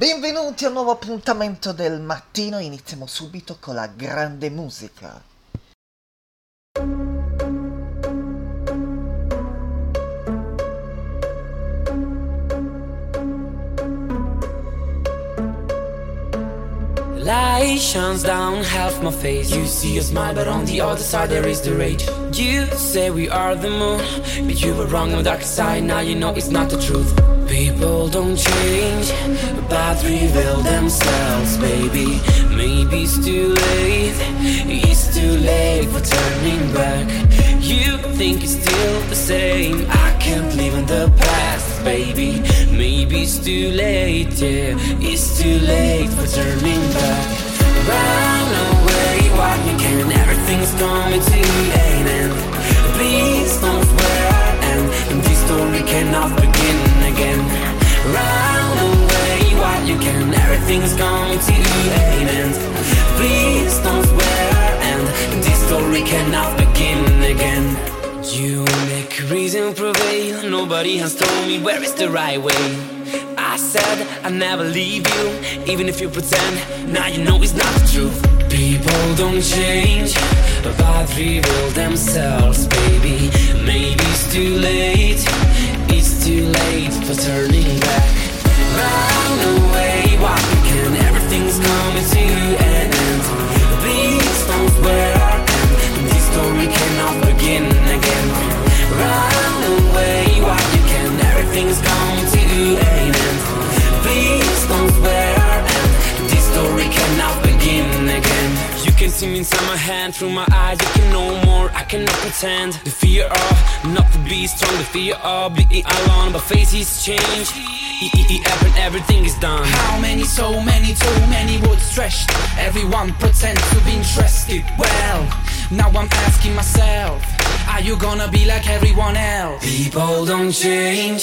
Benvenuti a un nuovo appuntamento del mattino, iniziamo subito con la grande musica. Shines down half my face. You see a smile, but on the other side there is the rage. You say we are the moon, but you were wrong on the dark side. Now you know it's not the truth. People don't change, but reveal themselves, baby. Maybe it's too late, it's too late for turning back. You think it's still the same. I can't live in the past, baby. Maybe it's too late, yeah. It's too late for turning back. Run away you can. Everything's coming to an end. Please don't swear and, and this story cannot begin again. Run away while you can. Everything's coming to an end. Please don't swear and this story cannot begin again. You make reason prevail. Nobody has told me where is the right way. I said I'd never leave you, even if you pretend. Now you know it's not the truth. People don't change, but reveal themselves, baby. Maybe it's too late. It's too late for turning back. Run away you can. Everything's coming to an end. Please don't swear, and this story cannot begin again. Run away you can. Everything's coming to an end. Please don't swear, and this story cannot begin again. You can see me inside my hand through my eyes. You can know more. I cannot pretend. The fear of not to be strong. The fear of being alone. But faces change. And everything is done. How many, so many, too many words stretched? Everyone pretends to be interested. Well, now I'm asking myself, are you gonna be like everyone else? People don't change,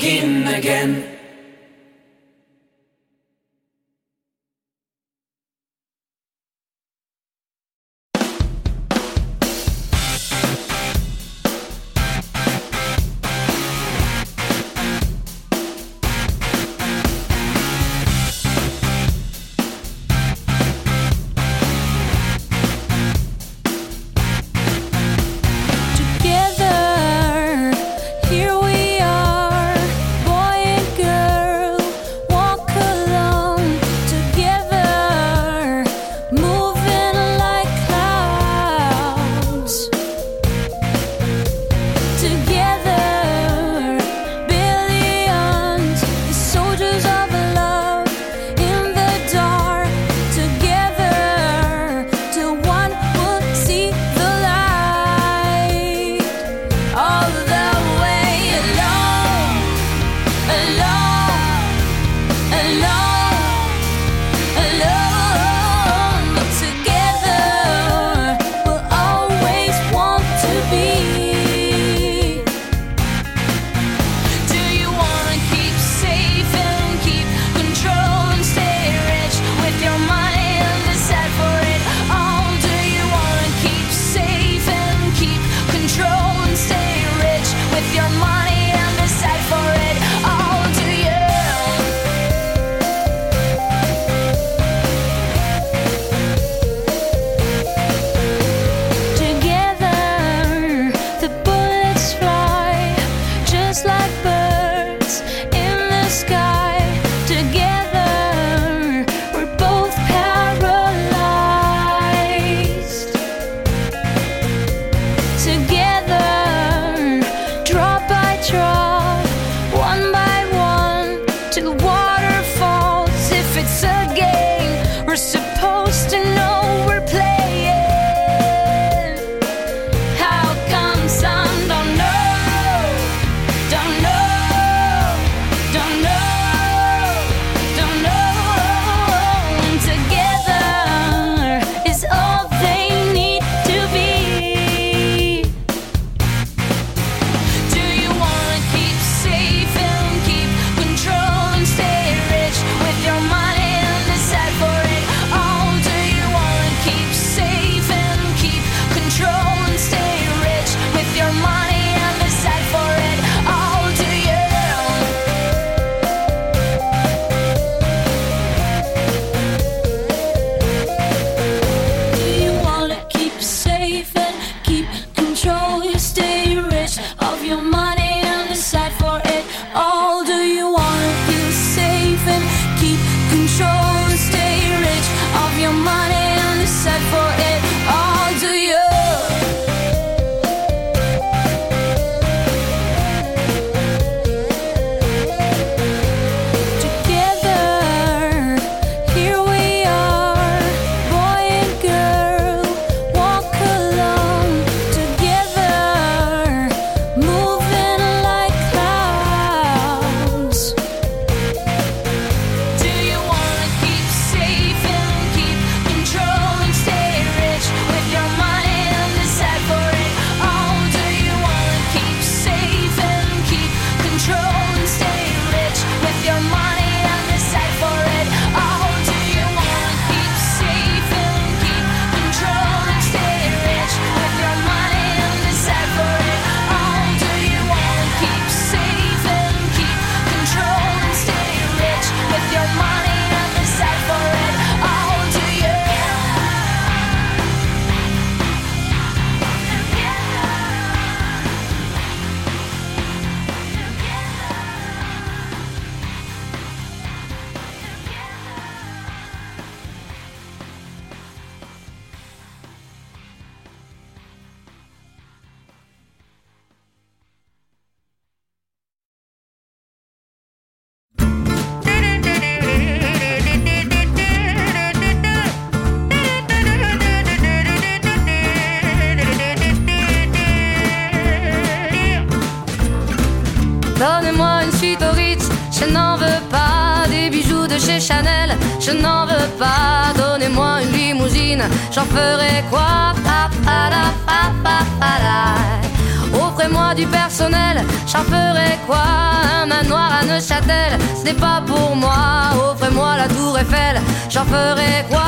begin again. J'en ferai quoi Offrez-moi du personnel, j'en ferai quoi Un manoir à Neuchâtel, ce n'est pas pour moi. Offrez-moi la tour Eiffel, j'en ferai quoi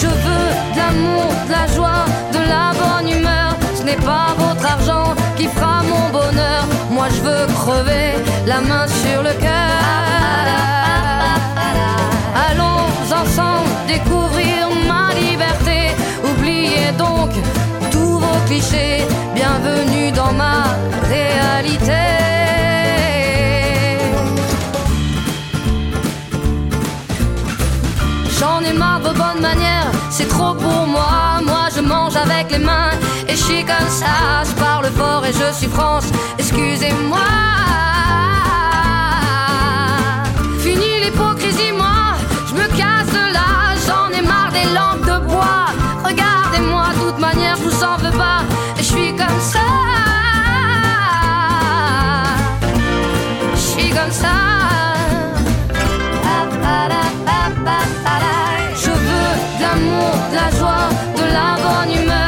Je veux de l'amour, de la joie, de la bonne humeur. Ce n'est pas votre argent Je veux crever la main sur le cœur. Allons ensemble découvrir ma liberté. Oubliez donc tous vos clichés. Bienvenue dans ma réalité. J'en ai marre de bonnes manières, c'est trop pour moi. Moi je mange avec les mains et je suis comme ça. Je parle fort et je suis France, excusez-moi. Fini l'hypocrisie, moi, je me casse de là. J'en ai marre des lampes de bois. Regardez-moi, de toute manière, je vous en veux pas. Et je suis comme ça. Je suis comme ça. de la joie, de la bonne humeur.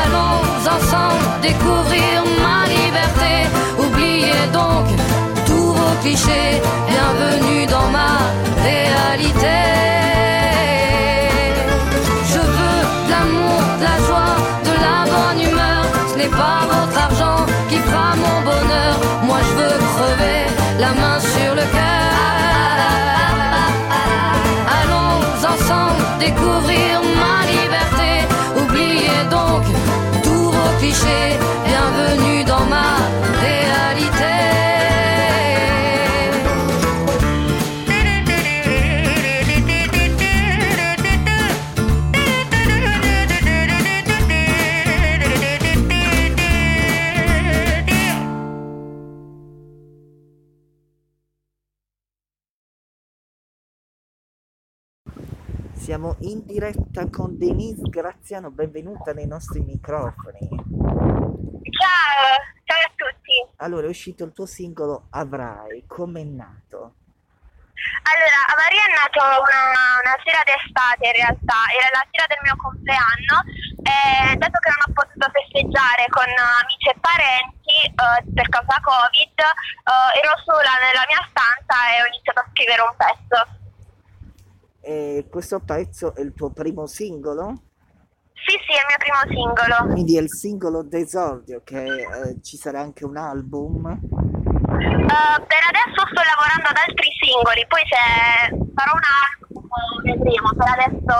Allons ensemble découvrir ma liberté. Oubliez donc tous vos clichés. Bienvenue dans ma réalité. Je veux de l'amour, de la joie, de la bonne humeur. Ce n'est pas votre découvrir ma liberté. Oubliez donc tous vos clichés. Bienvenue in diretta con Denise Graziano, benvenuta nei nostri microfoni. Ciao, ciao a tutti. Allora, è uscito il tuo singolo Avrai, com'è nato? Allora, Avaria è nato una, una sera d'estate in realtà, era la sera del mio compleanno e dato che non ho potuto festeggiare con amici e parenti eh, per causa Covid, eh, ero sola nella mia stanza e ho iniziato a scrivere un pezzo. E questo pezzo è il tuo primo singolo? Sì, sì, è il mio primo singolo. Quindi è il singolo d'esordio, che eh, ci sarà anche un album. Eh, per adesso sto lavorando ad altri singoli, poi se farò un album vedremo, per adesso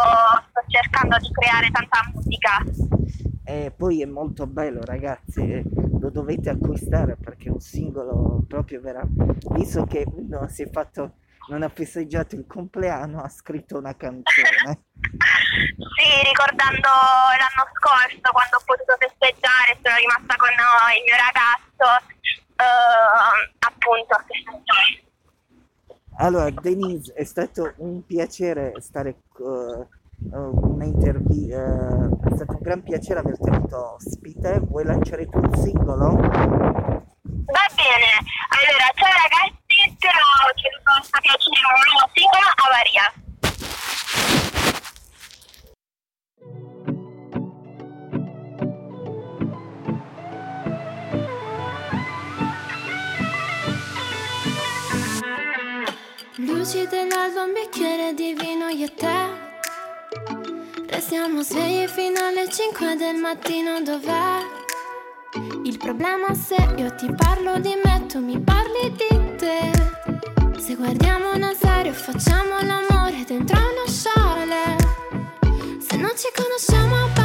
sto cercando di creare tanta musica. E poi è molto bello, ragazzi, eh, lo dovete acquistare perché è un singolo proprio vero. Visto che uno si è fatto, non ha festeggiato il compleanno, ha scritto una canzone. Sì, ricordando l'anno scorso quando ho potuto festeggiare, sono rimasta con eh, il mio ragazzo, eh, appunto a festeggiare. Allora, Denise, è stato un piacere stare eh, una intervi- eh, è stato un gran piacere averti avuto ospite. Vuoi lanciare tu il singolo? Va bene, allora ciao ragazzi, spero che vi possa piacere un nuovo singolo Avaria. Luci dell'alba, un bicchiere di vino io e te Restiamo svegli fino alle 5 del mattino, dov'è? Il problema se io ti parlo di me, tu mi parli di te. Se guardiamo una serie o facciamo l'amore dentro uno scialle. Se non ci conosciamo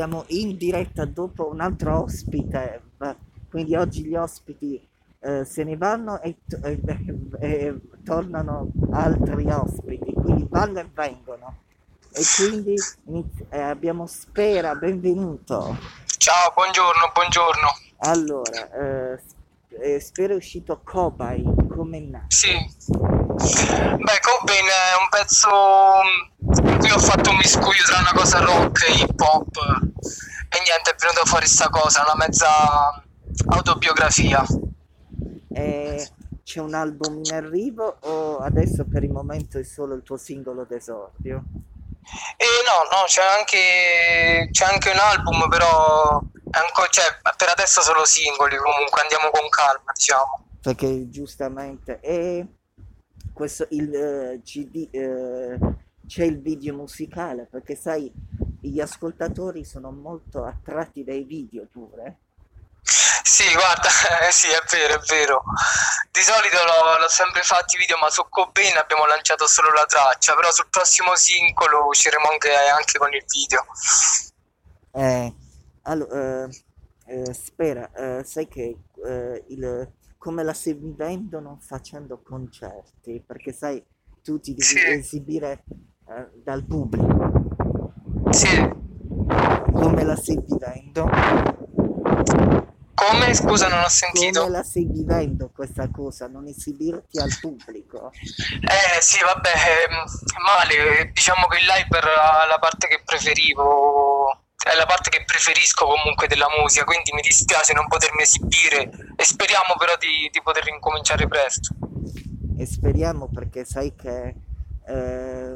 Abbiamo in diretta dopo un altro ospite, ma- quindi oggi gli ospiti eh, se ne vanno e, e- e tornano altri ospiti, quindi vanno e vengono. E quindi eh, abbiamo Spera, benvenuto. Ciao, buongiorno, buongiorno. Allora, eh, eh, Spera è uscito Cobai, come nato? Sì. Beh, Cobain è un pezzo cui ho fatto un miscuglio tra una cosa rock e hip hop e niente, è venuta fuori sta cosa, una mezza autobiografia. Eh, c'è un album in arrivo o adesso per il momento è solo il tuo singolo d'esordio? E no, no, c'è anche, c'è anche un album, però ancora, cioè, per adesso solo singoli, comunque andiamo con calma, diciamo. Perché giustamente e questo il eh, CD eh, c'è il video musicale perché sai gli ascoltatori sono molto attratti dai video pure. Sì, guarda, eh sì, è vero, è vero. Di solito l'ho, l'ho sempre fatti video, ma su Cobain abbiamo lanciato solo la traccia, però sul prossimo singolo usciremo anche, anche con il video. Eh, allora, eh, eh, spera, eh, sai che eh, il, come la stai vivendo non facendo concerti, perché sai, tu ti devi Sì. esibire eh, dal pubblico, Sì. come la stai vivendo? Come? Scusa, non ho sentito. Come la stai vivendo questa cosa, non esibirti al pubblico? Eh sì, vabbè, ehm, male, diciamo che il live era la parte che preferivo, è la parte che preferisco comunque della musica, quindi mi dispiace non potermi esibire e speriamo però di, di poter incominciare presto. E speriamo perché sai che eh,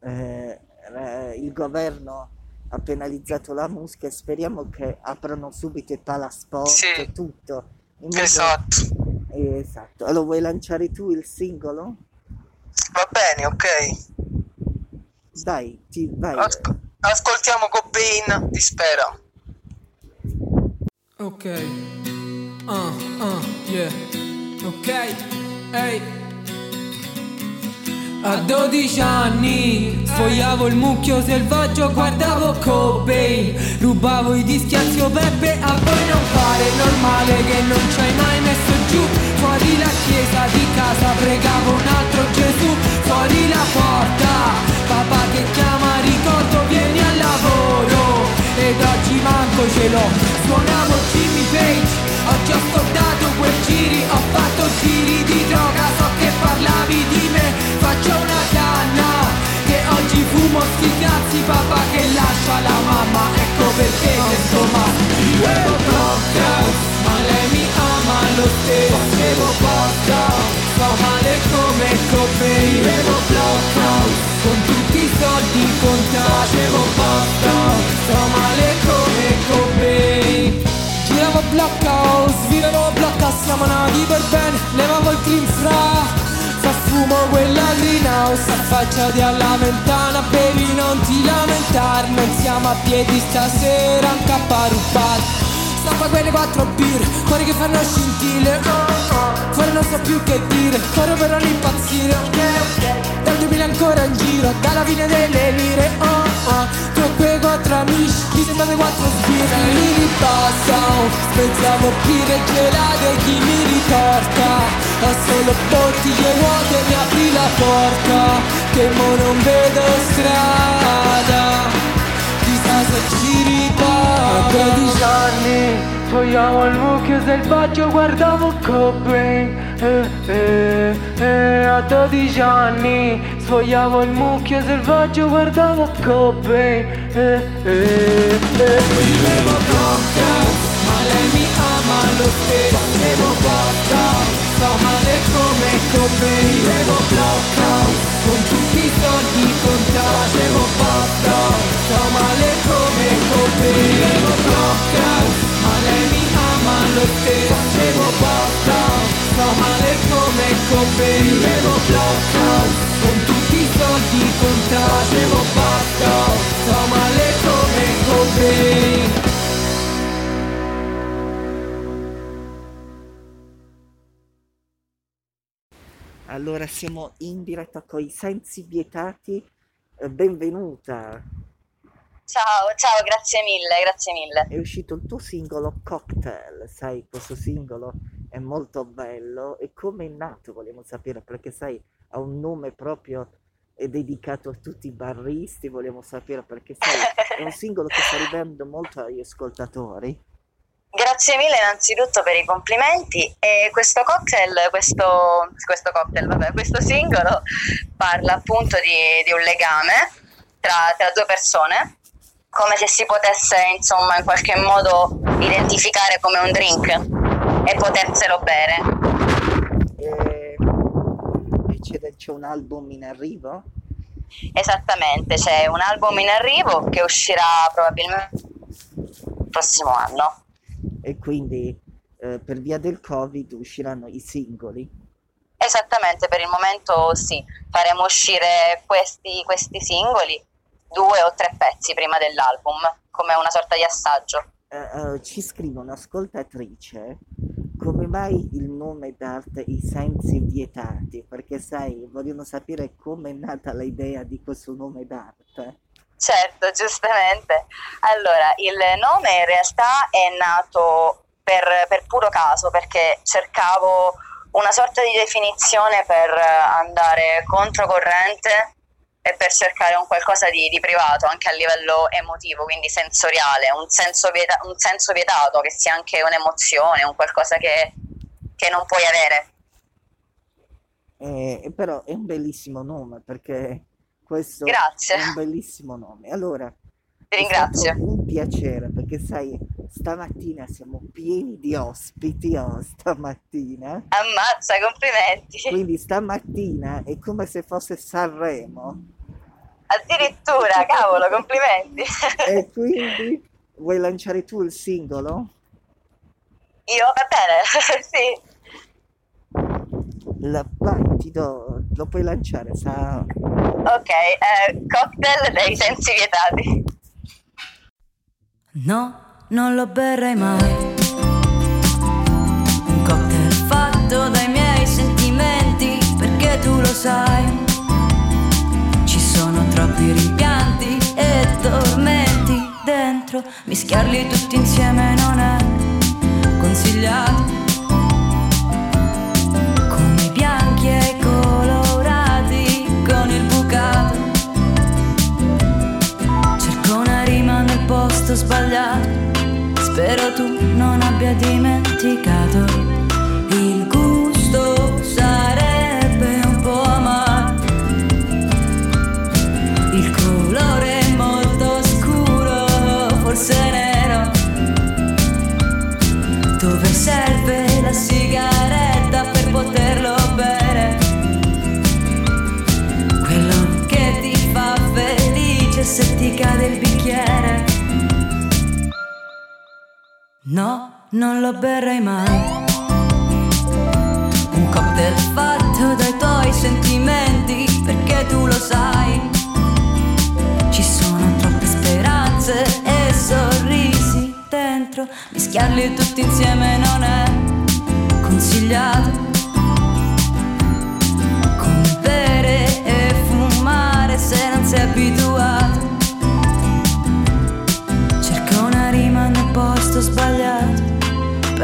eh, eh, il governo ha penalizzato la musica e speriamo che aprano subito i palasport Sì. e tutto. in modo- Esatto, esatto. Allora vuoi lanciare tu il singolo? va bene, ok. Dai, ti, vai. Asco- ascoltiamo Cobain di Spera. Ok. Ah, ah, yeah. Ok. Ehi. A 12 anni sfogliavo il mucchio selvaggio, guardavo Cobain Rubavo i dischi a zio Peppe, a voi non pare normale che non ci hai mai messo giù. Fuori la chiesa di casa pregavo un altro Gesù Fuori la porta, papà che chiama ricordo vieni al lavoro. Ed oggi manco ce l'ho, suonavo Jimmy Page Oggi ho scordato quei giri, ho fatto giri di droga So che parlavi di me, faccio una canna Che oggi fumo sti cazzi, papà che lascia la mamma Ecco perché resto male Vivevo podcast, ma lei mi ama lo stesso Facevo podcast, sto male come Cobain. Vivevo podcast, con tutti i soldi contati. Facevo podcast, sto male siamo nati per bene, levavo il clean fra. Fa fumo quella greenhouse, affacciati alla ventana, baby non ti lamentare Non siamo a piedi stasera, un cappa rubato Stappa quelle quattro birre, cuori che fanno scintille oh, Fuori non so più che dire, corro per non impazzire. Dal 2000 ancora in giro, dalla fine delle lire. Oh, oh. Tu e quei quattro amici, mi sembrate quattro sbirre Li ripassano, spezzavo birre gelate chi mi riporta? Ho solo bottiglie vuote, mi apri la porta Che mo non vedo strada. Chissà se ci riporta A 12 anni Sfogliavo il mucchio selvaggio, guardavo Cobain eh, eh, eh. A 12 anni Sfogliavo il mucchio selvaggio, guardavo Cobain eh, eh, eh. Bevo cocktail, ma lei mi ama lo stesso Bevo vodka, sto male come Cobain Bevo lo stesso Bevo pasta, sto male come Cobain Bevo blocca, con tutti i soldi contati Bevo pasta, sto male come Cobain Allora siamo in diretta con i sensi vietati. Eh, benvenuta. Ciao, ciao, grazie mille, grazie mille. È uscito il tuo singolo Cocktail, sai, questo singolo è molto bello. E come è nato, vogliamo sapere, perché sai, ha un nome proprio è dedicato a tutti i barristi, vogliamo sapere perché sai, è un singolo che sta arrivando molto agli ascoltatori. Grazie mille innanzitutto per i complimenti e questo cocktail, questo, questo cocktail, vabbè, questo singolo parla appunto di, di un legame tra, tra due persone, come se si potesse insomma in qualche modo identificare come un drink e poterselo bere. E, e c'è, un album in arrivo? Esattamente, c'è un album in arrivo che uscirà probabilmente il prossimo anno. E quindi eh, per via del Covid usciranno i singoli. Esattamente, per il momento sì, faremo uscire questi, questi singoli, due o tre pezzi prima dell'album, come una sorta di assaggio. Eh, eh, ci scrive un'ascoltatrice come mai il nome d'arte I Sensi Vietati? Perché sai, vogliono sapere come è nata l'idea di questo nome d'arte. Certo, giustamente. Allora, il nome in realtà è nato per, per puro caso perché cercavo una sorta di definizione per andare controcorrente e per cercare un qualcosa di, di privato anche a livello emotivo, quindi sensoriale, un senso, vieta, un senso vietato che sia anche un'emozione, un qualcosa che, che non puoi avere. Eh, però è un bellissimo nome perché questo Grazie. è un bellissimo nome. Allora, Ti ringrazio. È un piacere perché sai, stamattina siamo pieni di ospiti, oh, stamattina. Ammazza, complimenti. Quindi stamattina è come se fosse Sanremo. Addirittura, cavolo, complimenti. E quindi vuoi lanciare tu il singolo? Io, va bene, sì. La, vai, ti do, lo puoi lanciare, sa... Ok, eh, cocktail dei sensi vietati. No, non lo berrei mai. Un cocktail fatto dai miei sentimenti, perché tu lo sai. Ci sono troppi rimpianti e tormenti dentro, mischiarli tutti insieme non è consigliato. Felice se ti cade il bicchiere. No, non lo berrei mai. Un cocktail fatto dai tuoi sentimenti, perché tu lo sai. Ci sono troppe speranze e sorrisi dentro, mischiarli tutti insieme non è consigliato.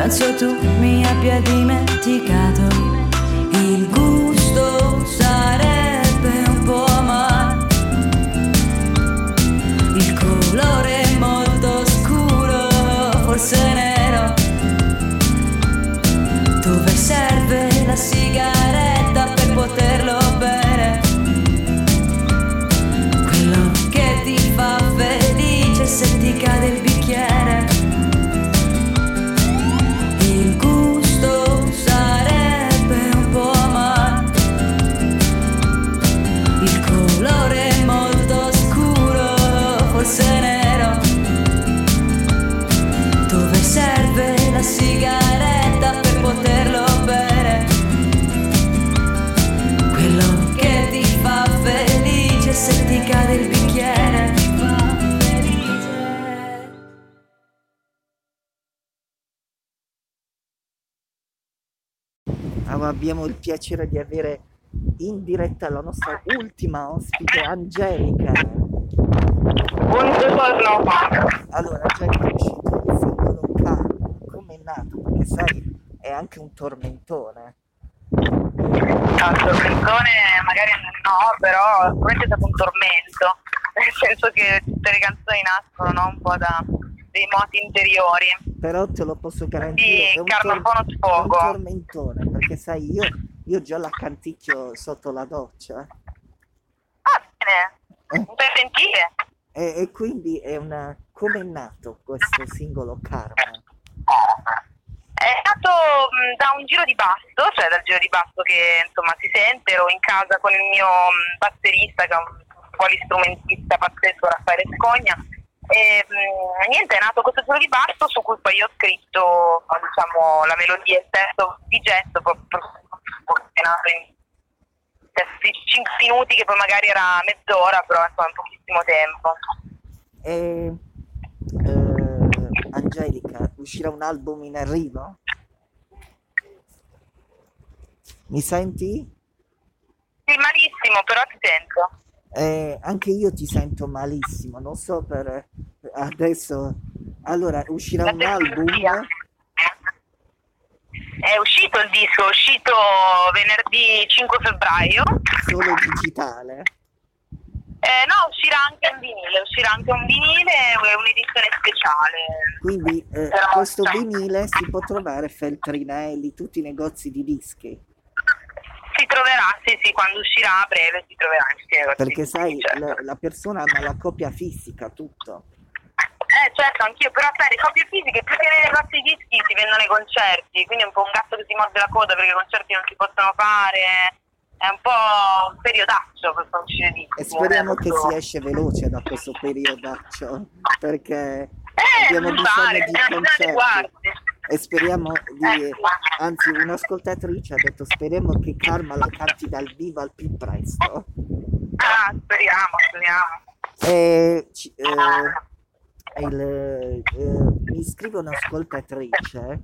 Penso tu mi abbia dimenticato. Il gusto sarebbe un po' amaro. Il colore molto scuro, forse nero. Dove serve la sigaretta per poterlo bere? Quello che ti fa felice sigaretta abbiamo il piacere di avere in diretta la nostra ultima ospite, Angelica. Buongiorno. Allora, Angelica è uscito il singolo Karma, come è nato? Perché sai, è anche un tormentone. No, il tormentone magari no, però sicuramente è stato un tormento, nel senso che tutte le canzoni nascono no, un po' da dei moti interiori. Però te lo posso garantire, Sì, è un, Karma tor- è un Sfogo. tormentone, perché sai, io, io già la canticchio sotto la doccia. Ah, bene, Eh. mi fai sentire? E, e quindi è una... come è nato questo singolo Karma? È nato mh, da un giro di basso, cioè dal giro di basso che insomma si sente, ero in casa con il mio mh, batterista che è un polistrumentista pazzesco, Raffaele Scogna, e mh, niente, è nato questo giro di basso su cui poi ho scritto diciamo, la melodia e il testo di gesto, è nato in questi 5 minuti che poi magari era mezz'ora, però insomma in pochissimo tempo. E, eh, Angelica, uscirà un album in arrivo? Mi senti? Sì, malissimo, però ti sento. Eh, anche io ti sento malissimo, non so per adesso. Allora, uscirà La un album? È uscito il disco, è uscito venerdì 5 febbraio. solo digitale? Eh, no, uscirà anche un vinile, uscirà anche un vinile e un'edizione speciale. Quindi eh, questo sai, vinile si può trovare a Feltrinelli, tutti i negozi di dischi. Si troverà, sì, sì, quando uscirà a breve si troverà in tutti i negozi Perché di sai, certo. la, la persona ama la copia fisica, tutto. Eh certo, anch'io, però sai, le copie fisiche più che nei negozi di dischi si vendono ai concerti, quindi è un po' un gatto che si morde la coda perché i concerti non si possono fare, è un po' un periodaccio questo uscire dischi. E speriamo che si esce veloce da questo periodaccio, perché Eh, abbiamo bisogno di bisogna concerti. E speriamo di, Eh. anzi un'ascoltatrice ha detto speriamo che Karma la canti dal vivo al più presto. Ah, speriamo, speriamo. E, eh, il, eh, mi scrive un'ascoltatrice,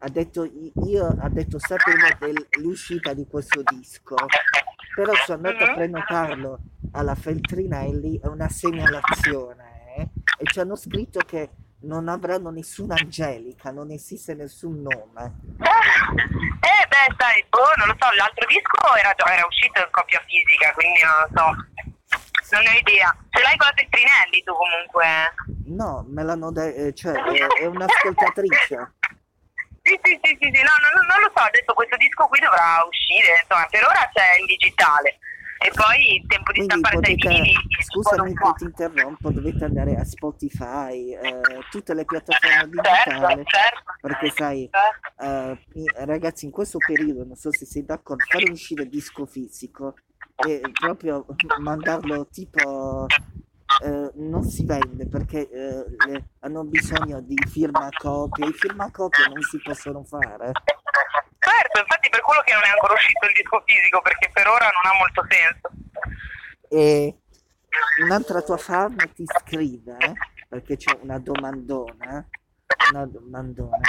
ha detto io ha detto sapevo dell'uscita di questo disco, però sono andato a Mhm. prenotarlo alla Feltrinelli, è una segnalazione, eh, e ci hanno scritto che non avranno nessuna Angelica, non esiste nessun nome. Eh beh, sai, boh, non lo so, l'altro disco era, era uscito in copia fisica, quindi non lo so. Non ho idea. Ce l'hai con la Feltrinelli tu comunque? No, me l'hanno detto, cioè è, è un'ascoltatrice. Sì, sì, sì, sì, sì, no, no, no, non lo so, adesso questo disco qui dovrà uscire, insomma, per ora c'è in digitale. E poi il tempo di Quindi stampare dai potete, vinili scusami un po'. ti interrompo, dovete andare a Spotify, eh, tutte le piattaforme Certo, digitali, certo. perché sai, Certo. eh, ragazzi, in questo periodo, non so se sei d'accordo, fare uscire disco fisico e proprio mandarlo tipo eh, non si vende perché eh, le- hanno bisogno di firma copie, i firma copie non si possono fare. Certo, infatti per quello che non è ancora uscito il disco fisico, perché per ora non ha molto senso. E un'altra tua fan ti scrive, eh, perché c'è una domandona, una domandona.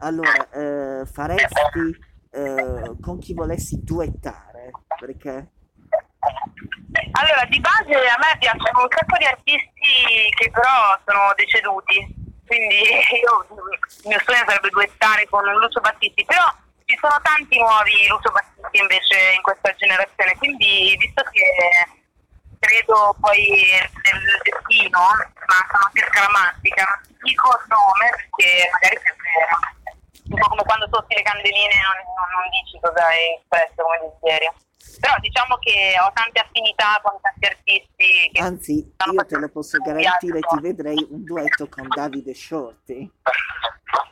Allora, eh, faresti eh, con chi volessi duettare? Perché Allora, di base a me piacciono un sacco di artisti che però sono deceduti, quindi io, il mio sogno sarebbe duettare con Lucio Battisti, però ci sono tanti nuovi Lucio Battisti invece in questa generazione, quindi visto che credo poi nel destino, ma sono anche scaramantica, dico il nome perché magari sempre come quando soffi le candeline non, non- non dici cosa hai espresso come desiderio. Però diciamo che ho tante affinità con tanti artisti anzi, io te lo posso garantire, ti vedrei un duetto con Davide Shorty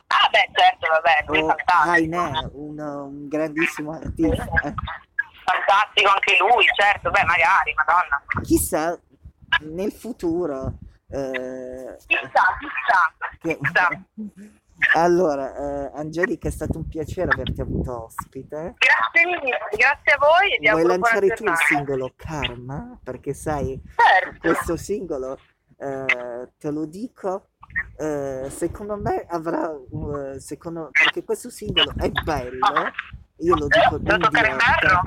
Ah beh certo, vabbè, lui è o fantastico. Rainer, un, un grandissimo artista. Fantastico anche lui, certo, beh magari, madonna. Chissà nel futuro eh, Chissà, chissà, che, chissà. Allora, eh, Angelica, è stato un piacere averti avuto ospite. Grazie mille, grazie a voi e vi Vuoi lanciare tu il singolo Karma? Perché sai, Certo. questo singolo, eh, te lo dico, eh, secondo me avrà, uh, secondo, perché questo singolo è bello, io lo dico in diretta, ferro?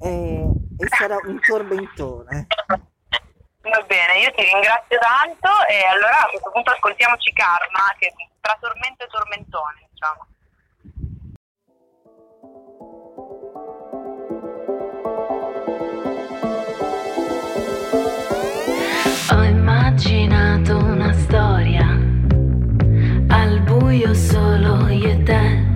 e, e sarà un tormentone. Va bene, io ti ringrazio tanto e allora a questo punto ascoltiamoci Karma, che tra tormento e tormentone, diciamo. Ho immaginato una storia al buio solo io e te.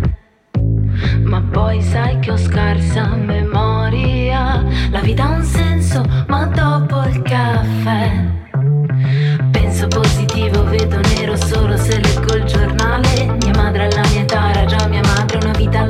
Ma poi sai che ho scarsa memoria. La vita ha un senso, ma dopo il caffè. Penso positivo, vedo nero solo se leggo il giornale. Mia madre alla mia età era già mia madre, una vita a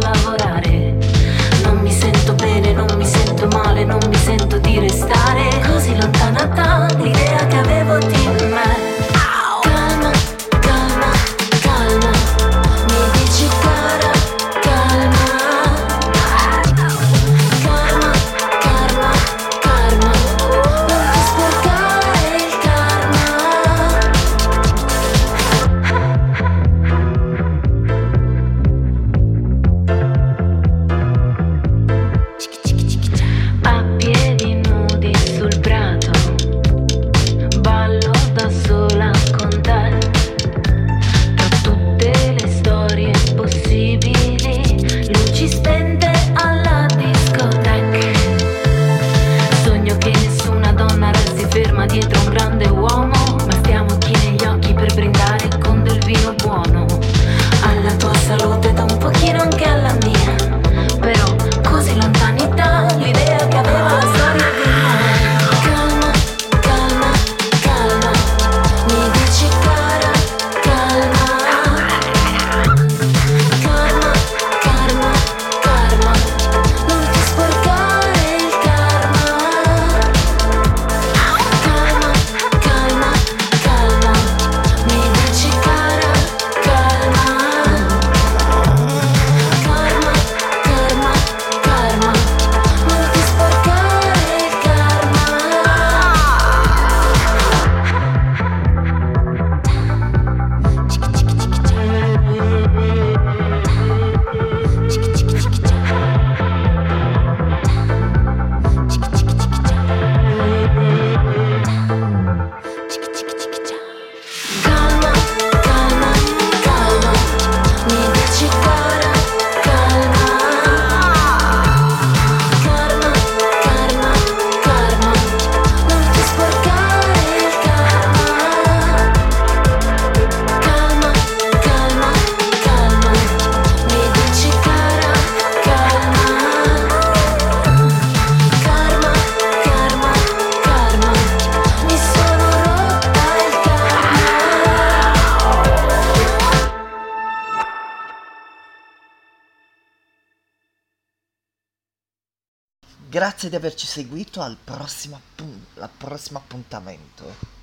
Grazie di averci seguito al prossimo, appun- al prossimo appuntamento.